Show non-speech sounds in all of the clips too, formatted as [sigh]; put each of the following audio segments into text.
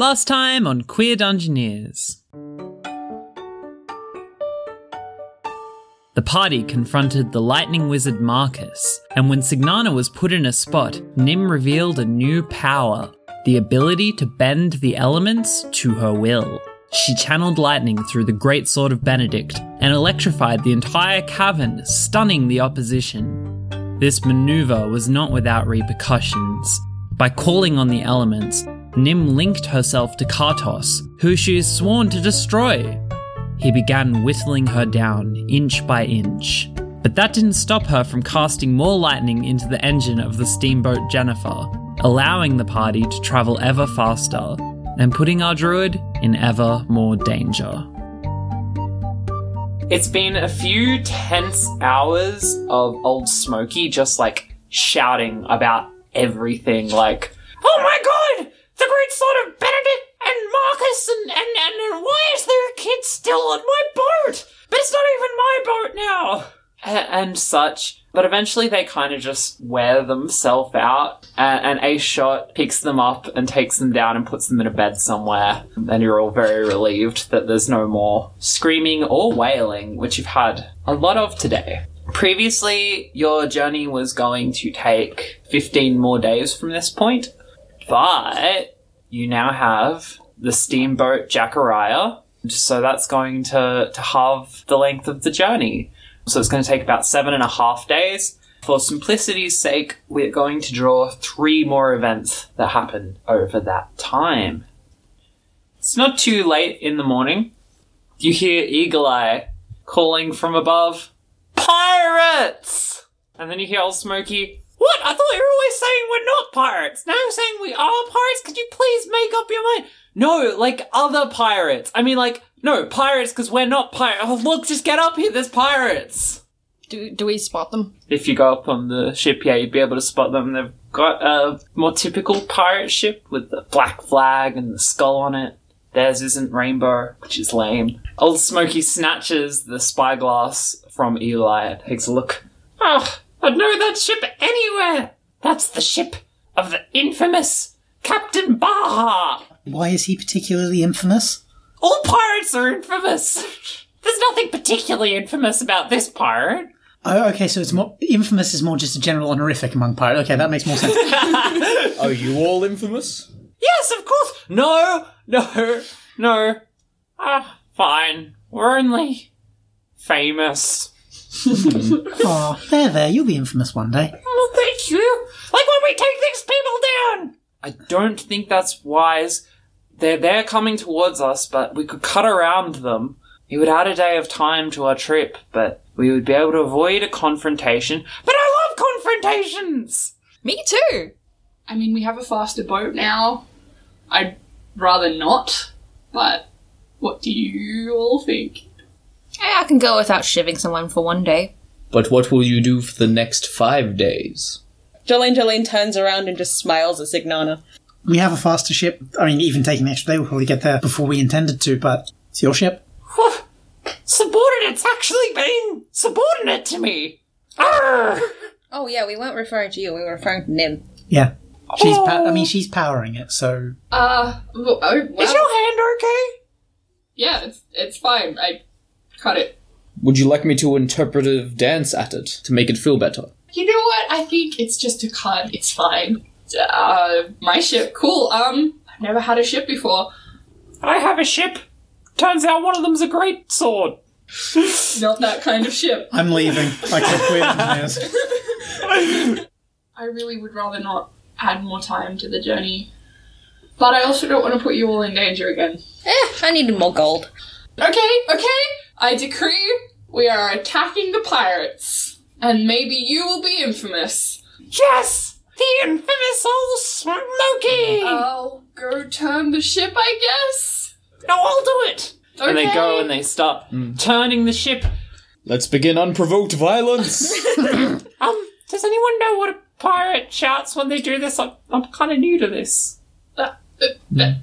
Last time on Queer Dungeoneers. The party confronted the lightning wizard Marcus, and when Signana was put in a spot, Nim revealed a new power the ability to bend the elements to her will. She channeled lightning through the great sword of Benedict and electrified the entire cavern, stunning the opposition. This maneuver was not without repercussions. By calling on the elements, Nim linked herself to Kartos, who she is sworn to destroy. He began whittling her down, inch by inch. But that didn't stop her from casting more lightning into the engine of the steamboat Jennifer, allowing the party to travel ever faster and putting our druid in ever more danger. It's been a few tense hours of old Smokey just like shouting about everything, like, Oh my god! The great sword of Benedict and Marcus and, and, and, and why is there a kid still on my boat? But it's not even my boat now! A- and such. But eventually they kind of just wear themselves out, and, and Ace Shot picks them up and takes them down and puts them in a bed somewhere. And you're all very relieved that there's no more screaming or wailing, which you've had a lot of today. Previously, your journey was going to take 15 more days from this point, but you now have the steamboat Jacariah, so that's going to, to halve the length of the journey. So it's going to take about seven and a half days. For simplicity's sake, we're going to draw three more events that happen over that time. It's not too late in the morning. You hear Eagle Eye calling from above, Pirates! And then you hear old Smokey, What? I thought you were always saying we're not pirates. Now you're saying we are pirates? Could you please make up your mind? No, like other pirates. I mean, like, no, pirates because we're not pirates. Oh, look, just get up here. There's pirates. Do do we spot them? If you go up on the ship, yeah, you'd be able to spot them. They've got a more typical pirate ship with the black flag and the skull on it. Theirs isn't rainbow, which is lame. Old Smokey snatches the spyglass from Eli and takes a look. Ah, I'd know that ship anywhere. That's the ship of the infamous Captain Baja. Why is he particularly infamous? All pirates are infamous. [laughs] There's nothing particularly infamous about this pirate. Oh, okay, so it's more infamous is more just a general honorific among pirates. Okay, that makes more sense. [laughs] Are you all infamous? Yes, of course. No, no, no. Ah, fine. We're only famous. [laughs] oh, there, there, you'll be infamous one day. Oh, thank you. Like when we take these people down. I don't think that's wise. They're they're coming towards us, but we could cut around them. It would add a day of time to our trip, but we would be able to avoid a confrontation. But I love confrontations. Me too. I mean, we have a faster boat now. I'd rather not, but what do you all think? Yeah, I can go without shiving someone for one day. But what will you do for the next five days? Jolene Jolene turns around and just smiles at Signana. We have a faster ship. I mean, even taking the extra day, we'll probably get there before we intended to, but it's your ship. Subordinate's actually being subordinate to me. Arr! Oh yeah, we weren't referring to you. We were referring to Nim. Yeah. She's, pa- Oh. I mean, she's powering it, so Uh, well, oh, Is your hand okay? yeah, it's it's fine. I cut it. Would you like me to interpretive dance at it to make it feel better? You know what? I think it's just a cut. It's fine. Uh, my ship, cool. Um, I've never had a ship before. I have a ship. Turns out one of them's a great sword. [laughs] Not that kind of ship. I'm leaving. I quit queer engineers. [laughs] [laughs] I really would rather not add more time to the journey. But I also don't want to put you all in danger again. Eh, I needed more gold. Okay, okay. I decree we are attacking the pirates. And maybe you will be infamous. Yes! The infamous old Smokey! I'll go turn the ship, I guess. no, I'll do it! Okay. And they go and they start turning the ship. Let's begin unprovoked violence. [laughs] Um, does anyone know what a pirate shouts when they do this? I'm, I'm kind of new to this. Uh, uh, uh,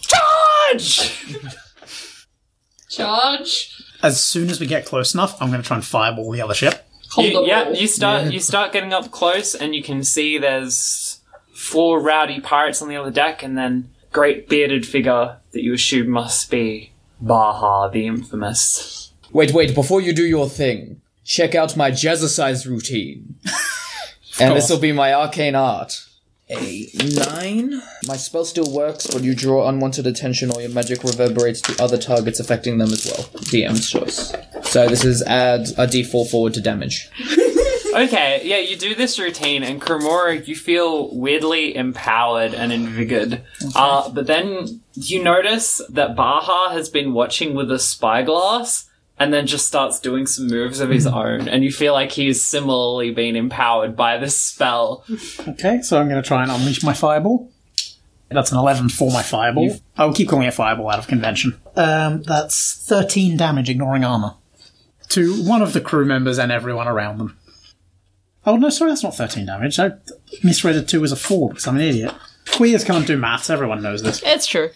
Charge! [laughs] charge. As soon as we get close enough, I'm going to try and fireball the other ship. Hold You, the yeah, you start you start getting up close, and you can see there's four rowdy pirates on the other deck, and then great bearded figure that you assume must be Baha, the infamous. Wait, wait, before you do your thing, check out my jazzercise routine. [laughs] and this will be my arcane art. A nine. My spell still works, but you draw unwanted attention or your magic reverberates to other targets affecting them as well. DM's choice. So this is add a d4 forward to damage. [laughs] Okay, yeah, you do this routine, and Cremora, you feel weirdly empowered and invigorated. Uh, but then you notice that Baha has been watching with a spyglass, and then just starts doing some moves of his [laughs] own, and you feel like he's similarly been empowered by this spell. Okay, so I'm going to try and unleash my fireball. That's an 11 for my fireball. I will keep calling it fireball out of convention. Um, that's 13 damage, ignoring armor. To one of the crew members and everyone around them. Oh, no, sorry, that's not 13 damage. I misread it 2 as a 4 because I'm an idiot. Queers can't do maths, everyone knows this. It's true.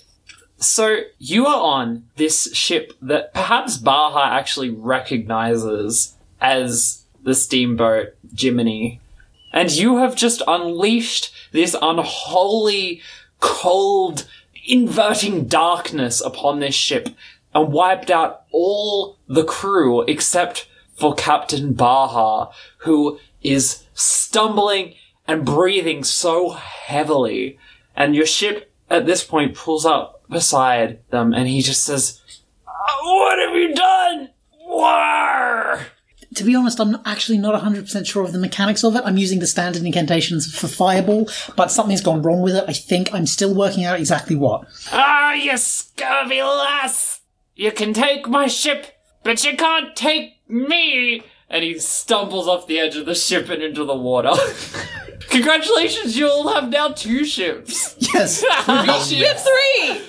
So you are on this ship that perhaps Baha actually recognizes as the steamboat Jiminy. And you have just unleashed this unholy, cold, inverting darkness upon this ship and wiped out all the crew except for Captain Baha, who is stumbling and breathing so heavily. And your ship at this point pulls up beside them and he just says, What have you done? War! To be honest, I'm actually not 100% sure of the mechanics of it. I'm using the standard incantations for fireball, but something's gone wrong with it. I think I'm still working out exactly what. Ah, you scurvy lass! You can take my ship, but you can't take me! And he stumbles off the edge of the ship and into the water. [laughs] Congratulations, you all have now two ships. Yes, [laughs] We have three!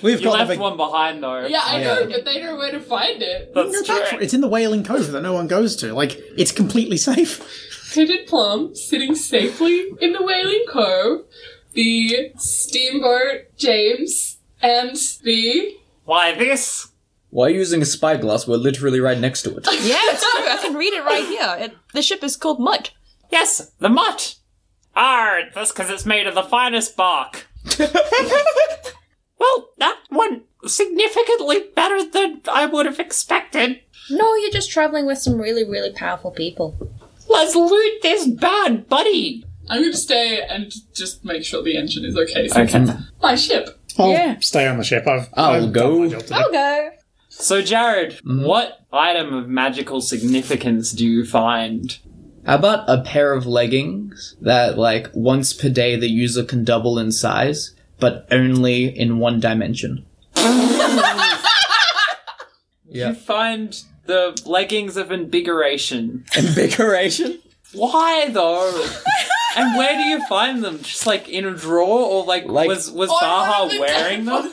We've You got the left big. one behind though. Yeah, I know, but they know where to find it. That's No, back true. for- It's in the Whaling Cove that no one goes to. Like, it's completely safe. Hooded Plum sitting safely in the Whaling Cove, the steamboat James, and the Why this? Why are you using a spyglass? We're literally right next to it. [laughs] Yeah, it's true. I can read it right here. It, the ship is called Mud. Yes, the mutt. Ah, that's because it's made of the finest bark. [laughs] well, that went significantly better than I would have expected. No, you're just traveling with some really, really powerful people. Let's loot this bad buddy. I'm going to stay and just make sure the engine is okay. Since Okay. my ship. I'll Yeah. stay on the ship. I've, I'll I've go. done my job today. I'll go. So, Jared, mm-hmm. what item of magical significance do you find? How about a pair of leggings that, like, once per day the user can double in size, but only in one dimension? [laughs] You yeah. find the leggings of invigoration. Invigoration? Why though? and where do you find them? Just like in a drawer, or like, Like- was was Oh, Baha wearing them?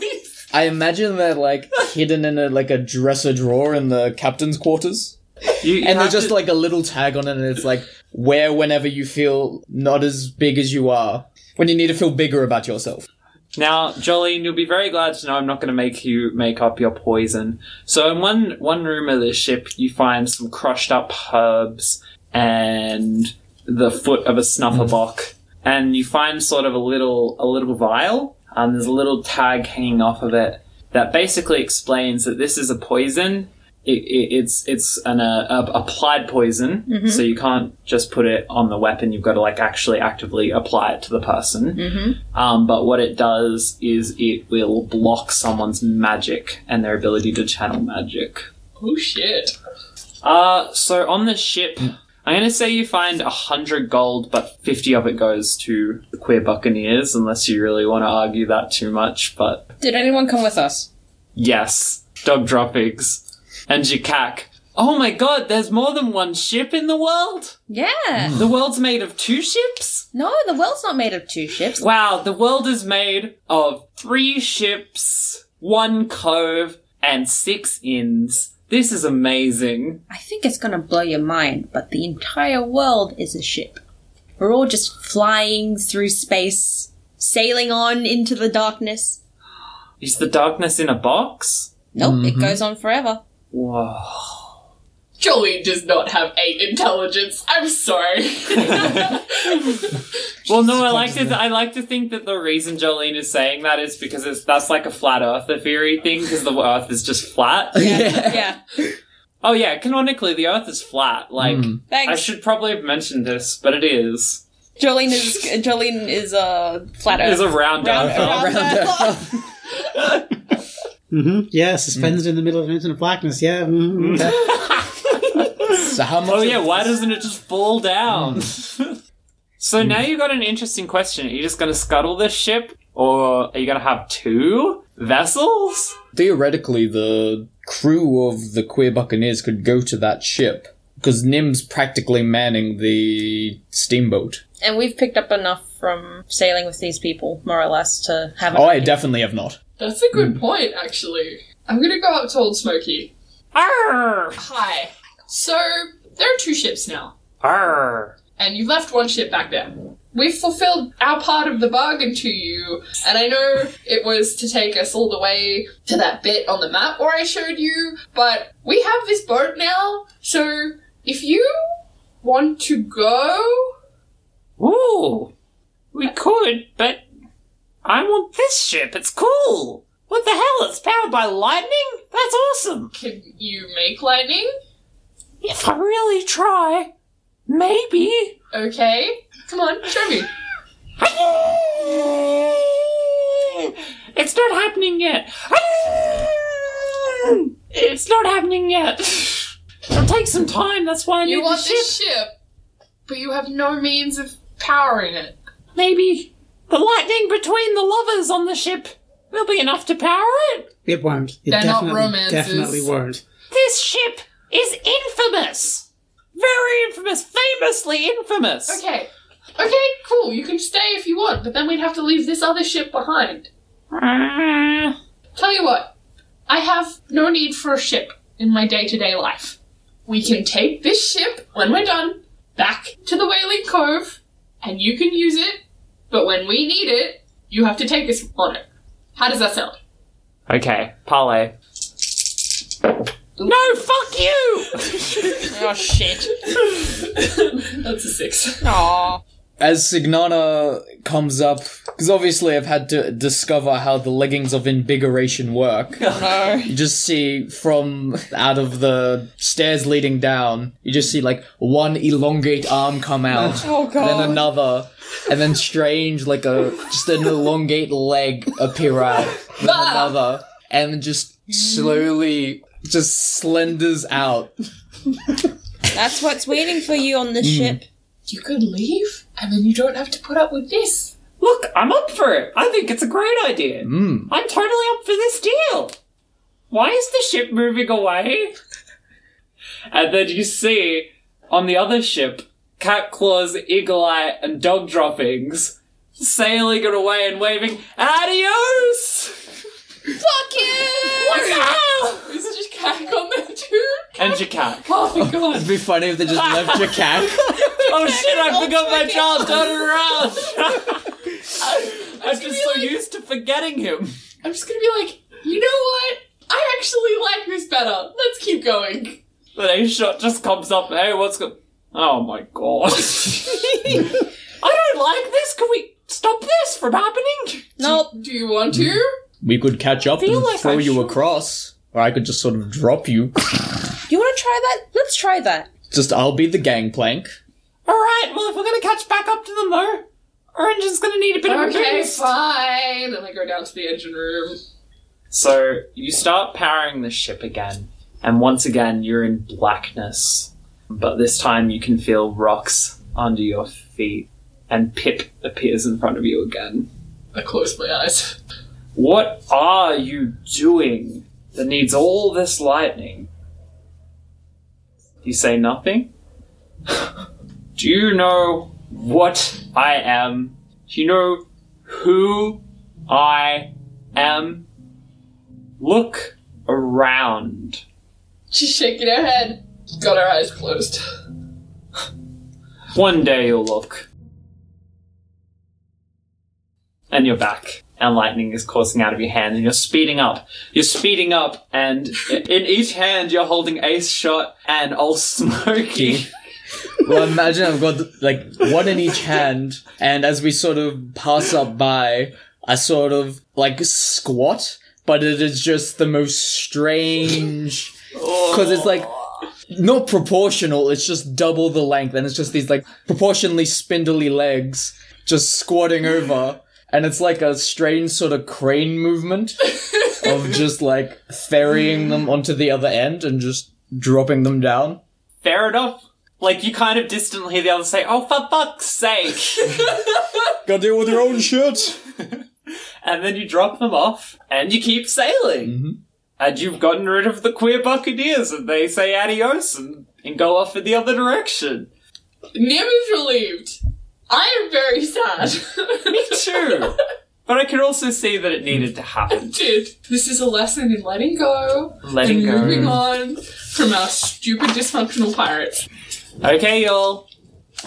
I imagine they're, like, hidden in a, like, a dresser drawer in the captain's quarters. You, you And have there's just, to- like, a little tag on it, and it's like, wear whenever you feel not as big as you are. When you need to feel bigger about yourself. Now, Jolene, you'll be very glad to know I'm not going to make you make up your poison. So, in one one room of the ship, you find some crushed up herbs and the foot of a snufferbock, and you find sort of a little a little vial. Um, there's a little tag hanging off of it that basically explains that this is a poison. It, it, it's it's an uh, applied poison, so you can't just put it on the weapon. You've got to like actually actively apply it to the person. Um, but what it does is it will block someone's magic and their ability to channel magic. Oh shit. Uh, so on the ship, I'm going to say you find a hundred gold, but 50 of it goes to the queer buccaneers, unless you really want to argue that too much. But Did anyone come with us? yes, dog droppings and Jakak. Oh my god, there's more than one ship in the world? Yeah. Hmm. The world's made of two ships? No, the world's not made of two ships. Wow, the world is made of three ships, one cove, and six inns. This is amazing. I think it's gonna blow your mind, but the entire world is a ship. We're all just flying through space, sailing on into the darkness. Is the darkness in a box? Nope, it mm-hmm. goes on forever. Whoa. Jolene does not have eight intelligence. I'm sorry. [laughs] Well, no, I like to. I like to think that the reason Jolene is saying that is because it's that's like a flat Earth theory thing because the Earth is just flat. [laughs] Yeah. Oh yeah, canonically the Earth is flat. Like hmm. I should probably have mentioned this, but it is. Jolene is Jolene is a flat It is earth. a round Round- Earth. round [laughs] earth. Hmm Yeah, suspended in the middle of an infinite blackness. Yeah. mhm. [laughs] So how much? Oh yeah, why this- doesn't it just fall down? [laughs] so now you've got an interesting question. Are you just going to scuttle this ship, or are you going to have two vessels? Theoretically, the crew of the Queer Buccaneers could go to that ship because Nim's practically manning the steamboat. And we've picked up enough from sailing with these people, more or less, to have. Oh, I idea. definitely have not. That's a good point, actually. I'm gonna go up to Old Smoky. Arr! Hi. So, there are two ships now, Arr! and you left one ship back there. We've fulfilled our part of the bargain to you, and I know it was to take us all the way to that bit on the map where I showed you, but we have this boat now, so if you want to go, Ooh, we could, but I want this ship. It's cool. What the hell? It's powered by lightning? That's awesome. can you make lightning? If I really try, maybe. Okay. Come on, show me. It's not happening yet. It's not happening yet. It'll take some time. That's why I need You the want ship. this ship, but you have no means of powering it. Maybe the lightning between the lovers on the ship will be enough to power it. It won't. It They're not definitely, romances. definitely won't. This ship is infamous. Very infamous. Famously infamous. Okay. Okay, cool. You can stay if you want, but then we'd have to leave this other ship behind. Uh, Tell you what, I have no need for a ship in my day to day life. We can take this ship, when we're done, back to the Whaling Cove, and you can use it, but when we need it, you have to take us on it. How does that sound? okay, parlay. No, fuck you! [laughs] Oh shit! [laughs] That's a six. Aww. As Signana comes up, because obviously I've had to discover how the leggings of invigoration work. [laughs] No. You just see from out of the stairs leading down, you just see like one elongate arm come out, [laughs] Oh god. then another, and then strange like a just an elongate leg appear out, then another, and just slowly just slenders out. That's what's waiting for you on the Hmm. ship. You could leave, and then you don't have to put up with this. Look, I'm up for it. I think it's a great idea. Mm. I'm totally up for this deal. Why is the ship moving away? and then you see on the other ship, Cat Claws, Eagle Eye, and Dog Droppings sailing it away and waving, Adios! Fuck you! What the hell? Is just Cack on there too? And Jakak. Oh my god. [laughs] It'd be funny if they just left your [laughs] cat. [laughs] Oh shit, I forgot my child, turn around! I'm just so used to forgetting him. I'm just gonna be like, you know what? I actually like this better. Let's keep going. The A shot just comes up, hey, what's go- Oh my god. [laughs] I don't like this. Can we stop this from happening? Nope. Do you want to? We could catch up and like throw I you should. across, or I could just sort of drop you. You want to try that? Let's try that. Just I'll be the gangplank. Alright, well, if we're gonna catch back up to them though, our engine's gonna need a bit of a Okay, boost. fine. Then I go down to the engine room. So, you start powering the ship again, and once again, you're in blackness. But this time, you can feel rocks under your feet, and Pip appears in front of you again. I close my eyes. What are you doing that needs all this lightning? You say nothing? [laughs] Do you know what I am? Do you know who I am? Look around. She's shaking her head. Got her eyes closed. One day you'll look. And you're back. and lightning is coursing out of your hand, and you're speeding up. You're speeding up, and in each hand you're holding Ace Shot and Old [laughs] Smoky. Well, imagine I've got like one in each hand, and as we sort of pass up by, I sort of like squat, but it is just the most strange because it's like not proportional. It's just double the length, and it's just these like proportionally spindly legs just squatting over, and it's like a strange sort of crane movement of [laughs] just like ferrying them onto the other end and just dropping them down. Fair enough. Like you kind of distantly hear the other say, "Oh, for fuck's sake!" [laughs] Gotta deal with your own shit. [laughs] and then you drop them off, and you keep sailing. Mm-hmm. And you've gotten rid of the queer buccaneers, and they say adios and, and go off in the other direction. Nim is relieved. I am very sad. [laughs] Me too. but I could also see that it needed to happen. Did this is a lesson in letting go Letting and go. moving on from our stupid dysfunctional pirates. Okay, y'all.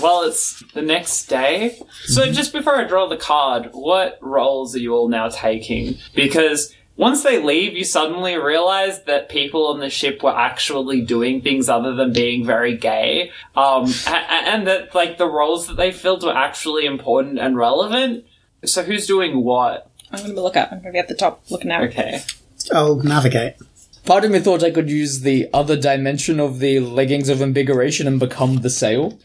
Well, it's the next day. So just before I draw the card, what roles are you all now taking? Because once they leave, you suddenly realize that people on the ship were actually doing things other than being very gay. Um, a- a- and that, like, the roles that they filled were actually important and relevant. So who's doing what? I'm gonna look up. I'm gonna be at the top looking out. Okay. I'll navigate. Part of me thought I could use the other dimension of the leggings of invigoration and become the sail.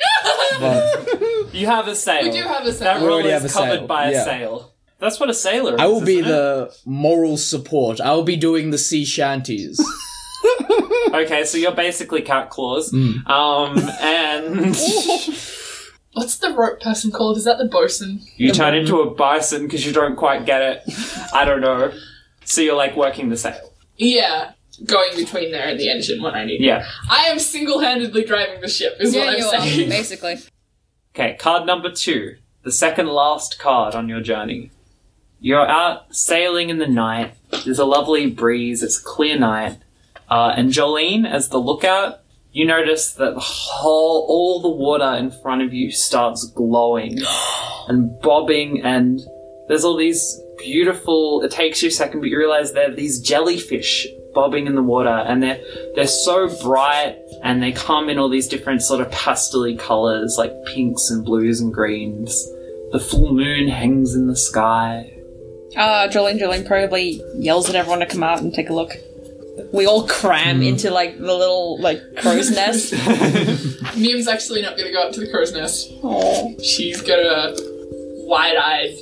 but You have a sail. We do have a That sail. We role already is have a covered sail, by a yeah. sail. That's what a sailor is. I will be isn't it? the moral support. I will be doing the sea shanties. [laughs] Okay, so you're basically cat claws. Mm. Um, [laughs] and [laughs] What's the rope person called? Is that the bosun? you turn into a bison because you don't quite get it. I don't know. So you're like working the sail. Yeah, going between there and the engine when I need. Yeah. I am single-handedly driving the ship. Is Yeah, what I'm you are, saying. [laughs] basically. Okay, card number two. The second last card on your journey. You're out sailing in the night. There's a lovely breeze. It's a clear night. Uh, and Jolene, as the lookout, you notice that the whole, all the water in front of you starts glowing [gasps] and bobbing, and there's all these beautiful. It takes you a second, but you realize there are these jellyfish bobbing in the water, and they're they're so bright, and they come in all these different sort of pastel colors, like pinks and blues and greens. The full moon hangs in the sky. Uh, Jolene Jolene probably yells at everyone to come out and take a look. We all cram into like the little like crow's nest. [laughs] Nim's actually not gonna go up to the crow's nest. Oh, She's gonna wide-eyed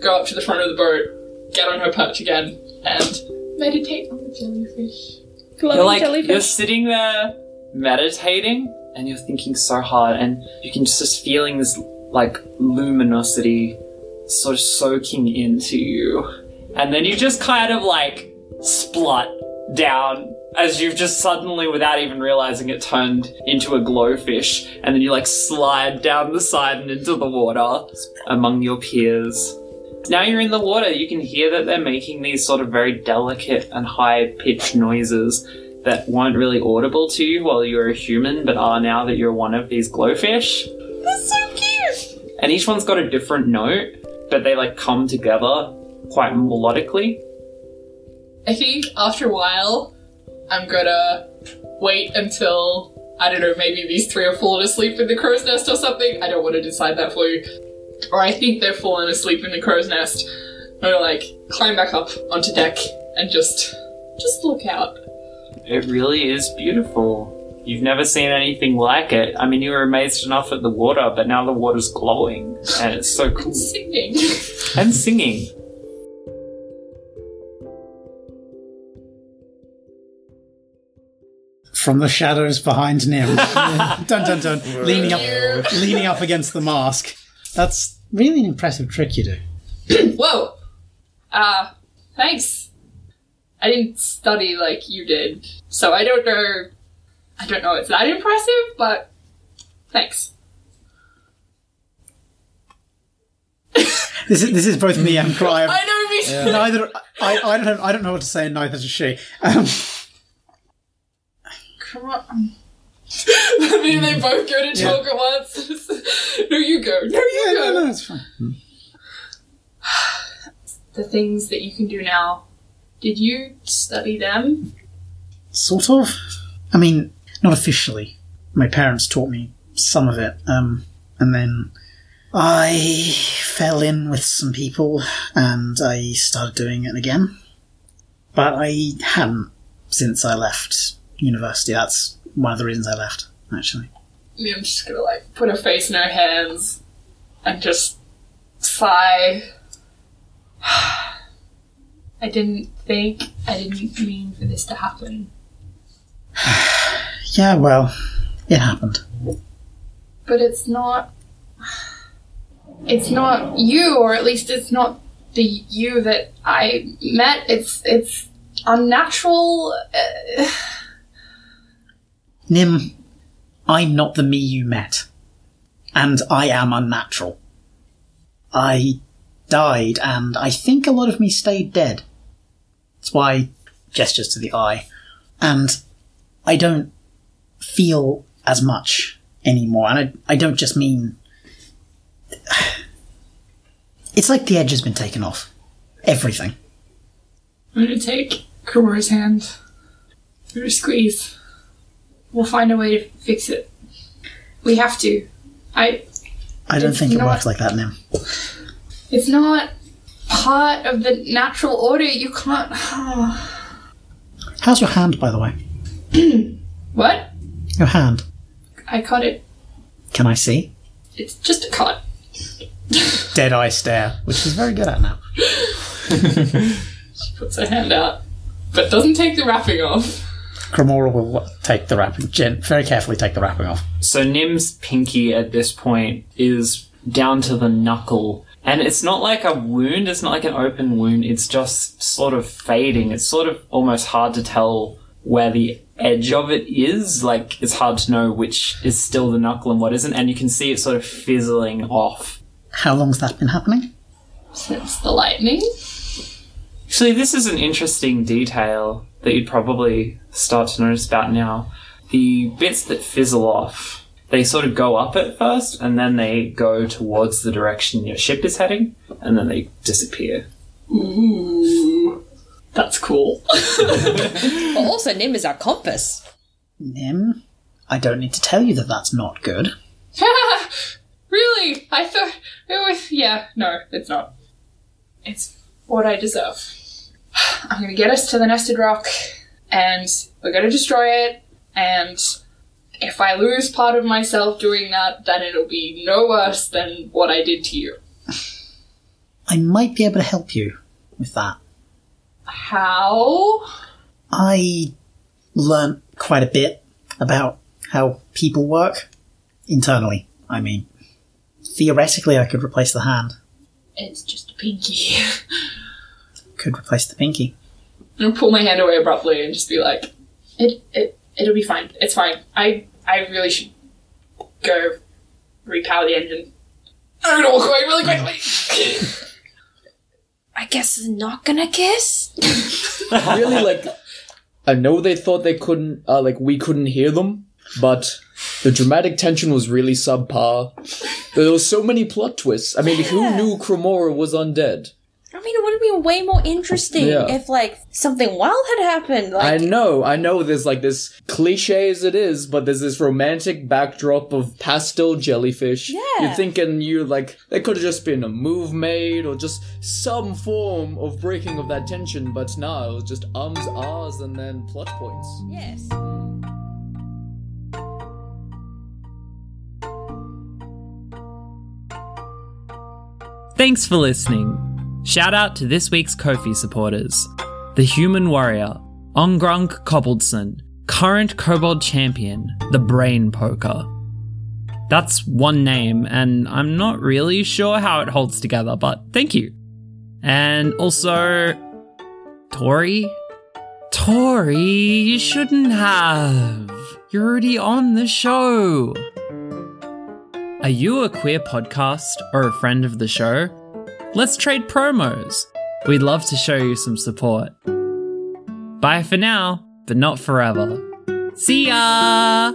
go up to the front of the boat, get on her perch again, and meditate on the jellyfish. glowing You're like jellyfish. you're sitting there meditating, and you're thinking so hard, and you can just feeling this like luminosity sort of soaking into you, and then you just kind of like splut down as you've just suddenly, without even realizing it, turned into a glowfish, and then you like slide down the side and into the water among your peers. Now you're in the water, you can hear that they're making these sort of very delicate and high pitched noises that weren't really audible to you while you were a human, but are now that you're one of these glowfish. That's so cute. And each one's got a different note, but they like come together quite melodically. I think after a while, I'm gonna wait until I don't know, maybe these three are fallen asleep in the crow's nest or something. I don't want to decide that for you. Or I think they're fallen asleep in the crow's nest. Or like climb back up onto deck and just just look out. It really is beautiful. You've never seen anything like it. I mean, you were amazed enough at the water, but now the water's glowing, and it's so cool. Singing. [laughs] and singing. From the shadows behind Nim. [laughs] dun dun dun. leaning up leaning up against the mask. That's really an impressive trick you do. [coughs] Whoa. Uh, thanks. I didn't study like you did, so I don't know. I don't know it's that impressive, but thanks. This is this is both me and Clive. [laughs] I know me. Neither I, I don't know, I don't know what to say, and neither does she. Um, Come on. [laughs] I mean, they both go to talk at once. [laughs] no, you go. No, you yeah, go. no, no, it's fine. [sighs] the things that you can do now, did you study them? Sort of. I mean, not officially. My parents taught me some of it, um, and then I fell in with some people and I started doing it again. But I hadn't since I left university. That's one of the reasons I left, actually. I'm just gonna like put her face in her hands and just sigh. [sighs] I didn't think, I didn't mean for this to happen. [sighs] Yeah, well, it happened. But it's not. It's not you, or at least it's not the you that I met. It's it's unnatural. Uh, Nim, I'm not the me you met. And I am unnatural. I died, and I think a lot of me stayed dead. That's why gestures to the eye. And I don't feel as much anymore. And I, I don't just mean. [sighs] It's like the edge has been taken off. Everything. I'm gonna take Kuro's hand. I'm gonna squeeze. We'll find a way to fix it. We have to. I. I don't think it works like that, Nim. It's not part of the natural order. You can't. [sighs] How's your hand, by the way? [clears throat] what? Your hand. I cut it. Can I see? It's just a cut. [laughs] Dead eye stare, which she's very good at now. [laughs] She puts her hand out, but doesn't take the wrapping off. Cremora will take the wrapping, gen- very carefully take the wrapping off. So Nim's pinky at this point is down to the knuckle. And it's not like a wound, it's not like an open wound, it's just sort of fading. It's sort of almost hard to tell where the edge of it is. Like, it's hard to know which is still the knuckle and what isn't, and you can see it sort of fizzling off. How long's that been happening? Since the lightning. Actually, this is an interesting detail that you'd probably start to notice about now. The bits that fizzle off, they sort of go up at first, and then they go towards the direction your ship is heading, and then they disappear. Ooh. That's cool. [laughs] [laughs] But also, Nim is our compass. Nim, I don't need to tell you that that's not good. [laughs] really? I thought it was. Yeah, no, it's not. It's what I deserve. I'm gonna get us to the nested rock, and we're gonna destroy it, and if I lose part of myself doing that, then it'll be no worse than what I did to you. I might be able to help you with that. How? I learnt quite a bit about how people work internally. I mean, theoretically, I could replace the hand, It's just a pinky. [laughs] could replace the pinky. I'm pull my hand away abruptly and just be like, "It, it, it'll be fine. It's fine. I, I really should go repower the engine." I'm gonna walk away really quickly. [laughs] I guess they're not gonna kiss? [laughs] really like I know they thought they couldn't uh, like we couldn't hear them, but the dramatic tension was really subpar. There was so many plot twists. I mean, who knew Cremora was undead? I mean, it would have been way more interesting Yeah. if, like, something wild had happened. I know, I know there's like this cliche as it is, but there's this romantic backdrop of pastel jellyfish. Yeah. You're thinking you like there could have just been a move made or just some form of breaking of that tension, but no, it was just ums, ahs, and then plot points. yes. Thanks for listening. Shout out to this week's Ko-fi supporters The Human Warrior, Ongrunk Cobbledson, current Kobold Champion, The Brain Poker. That's one name, and I'm not really sure how it holds together, but thank you. And also, Tori? Tori, you shouldn't have. You're already on the show. Are you a queer podcast or a friend of the show? Let's trade promos. We'd love to show you some support. Bye for now, but not forever. See ya!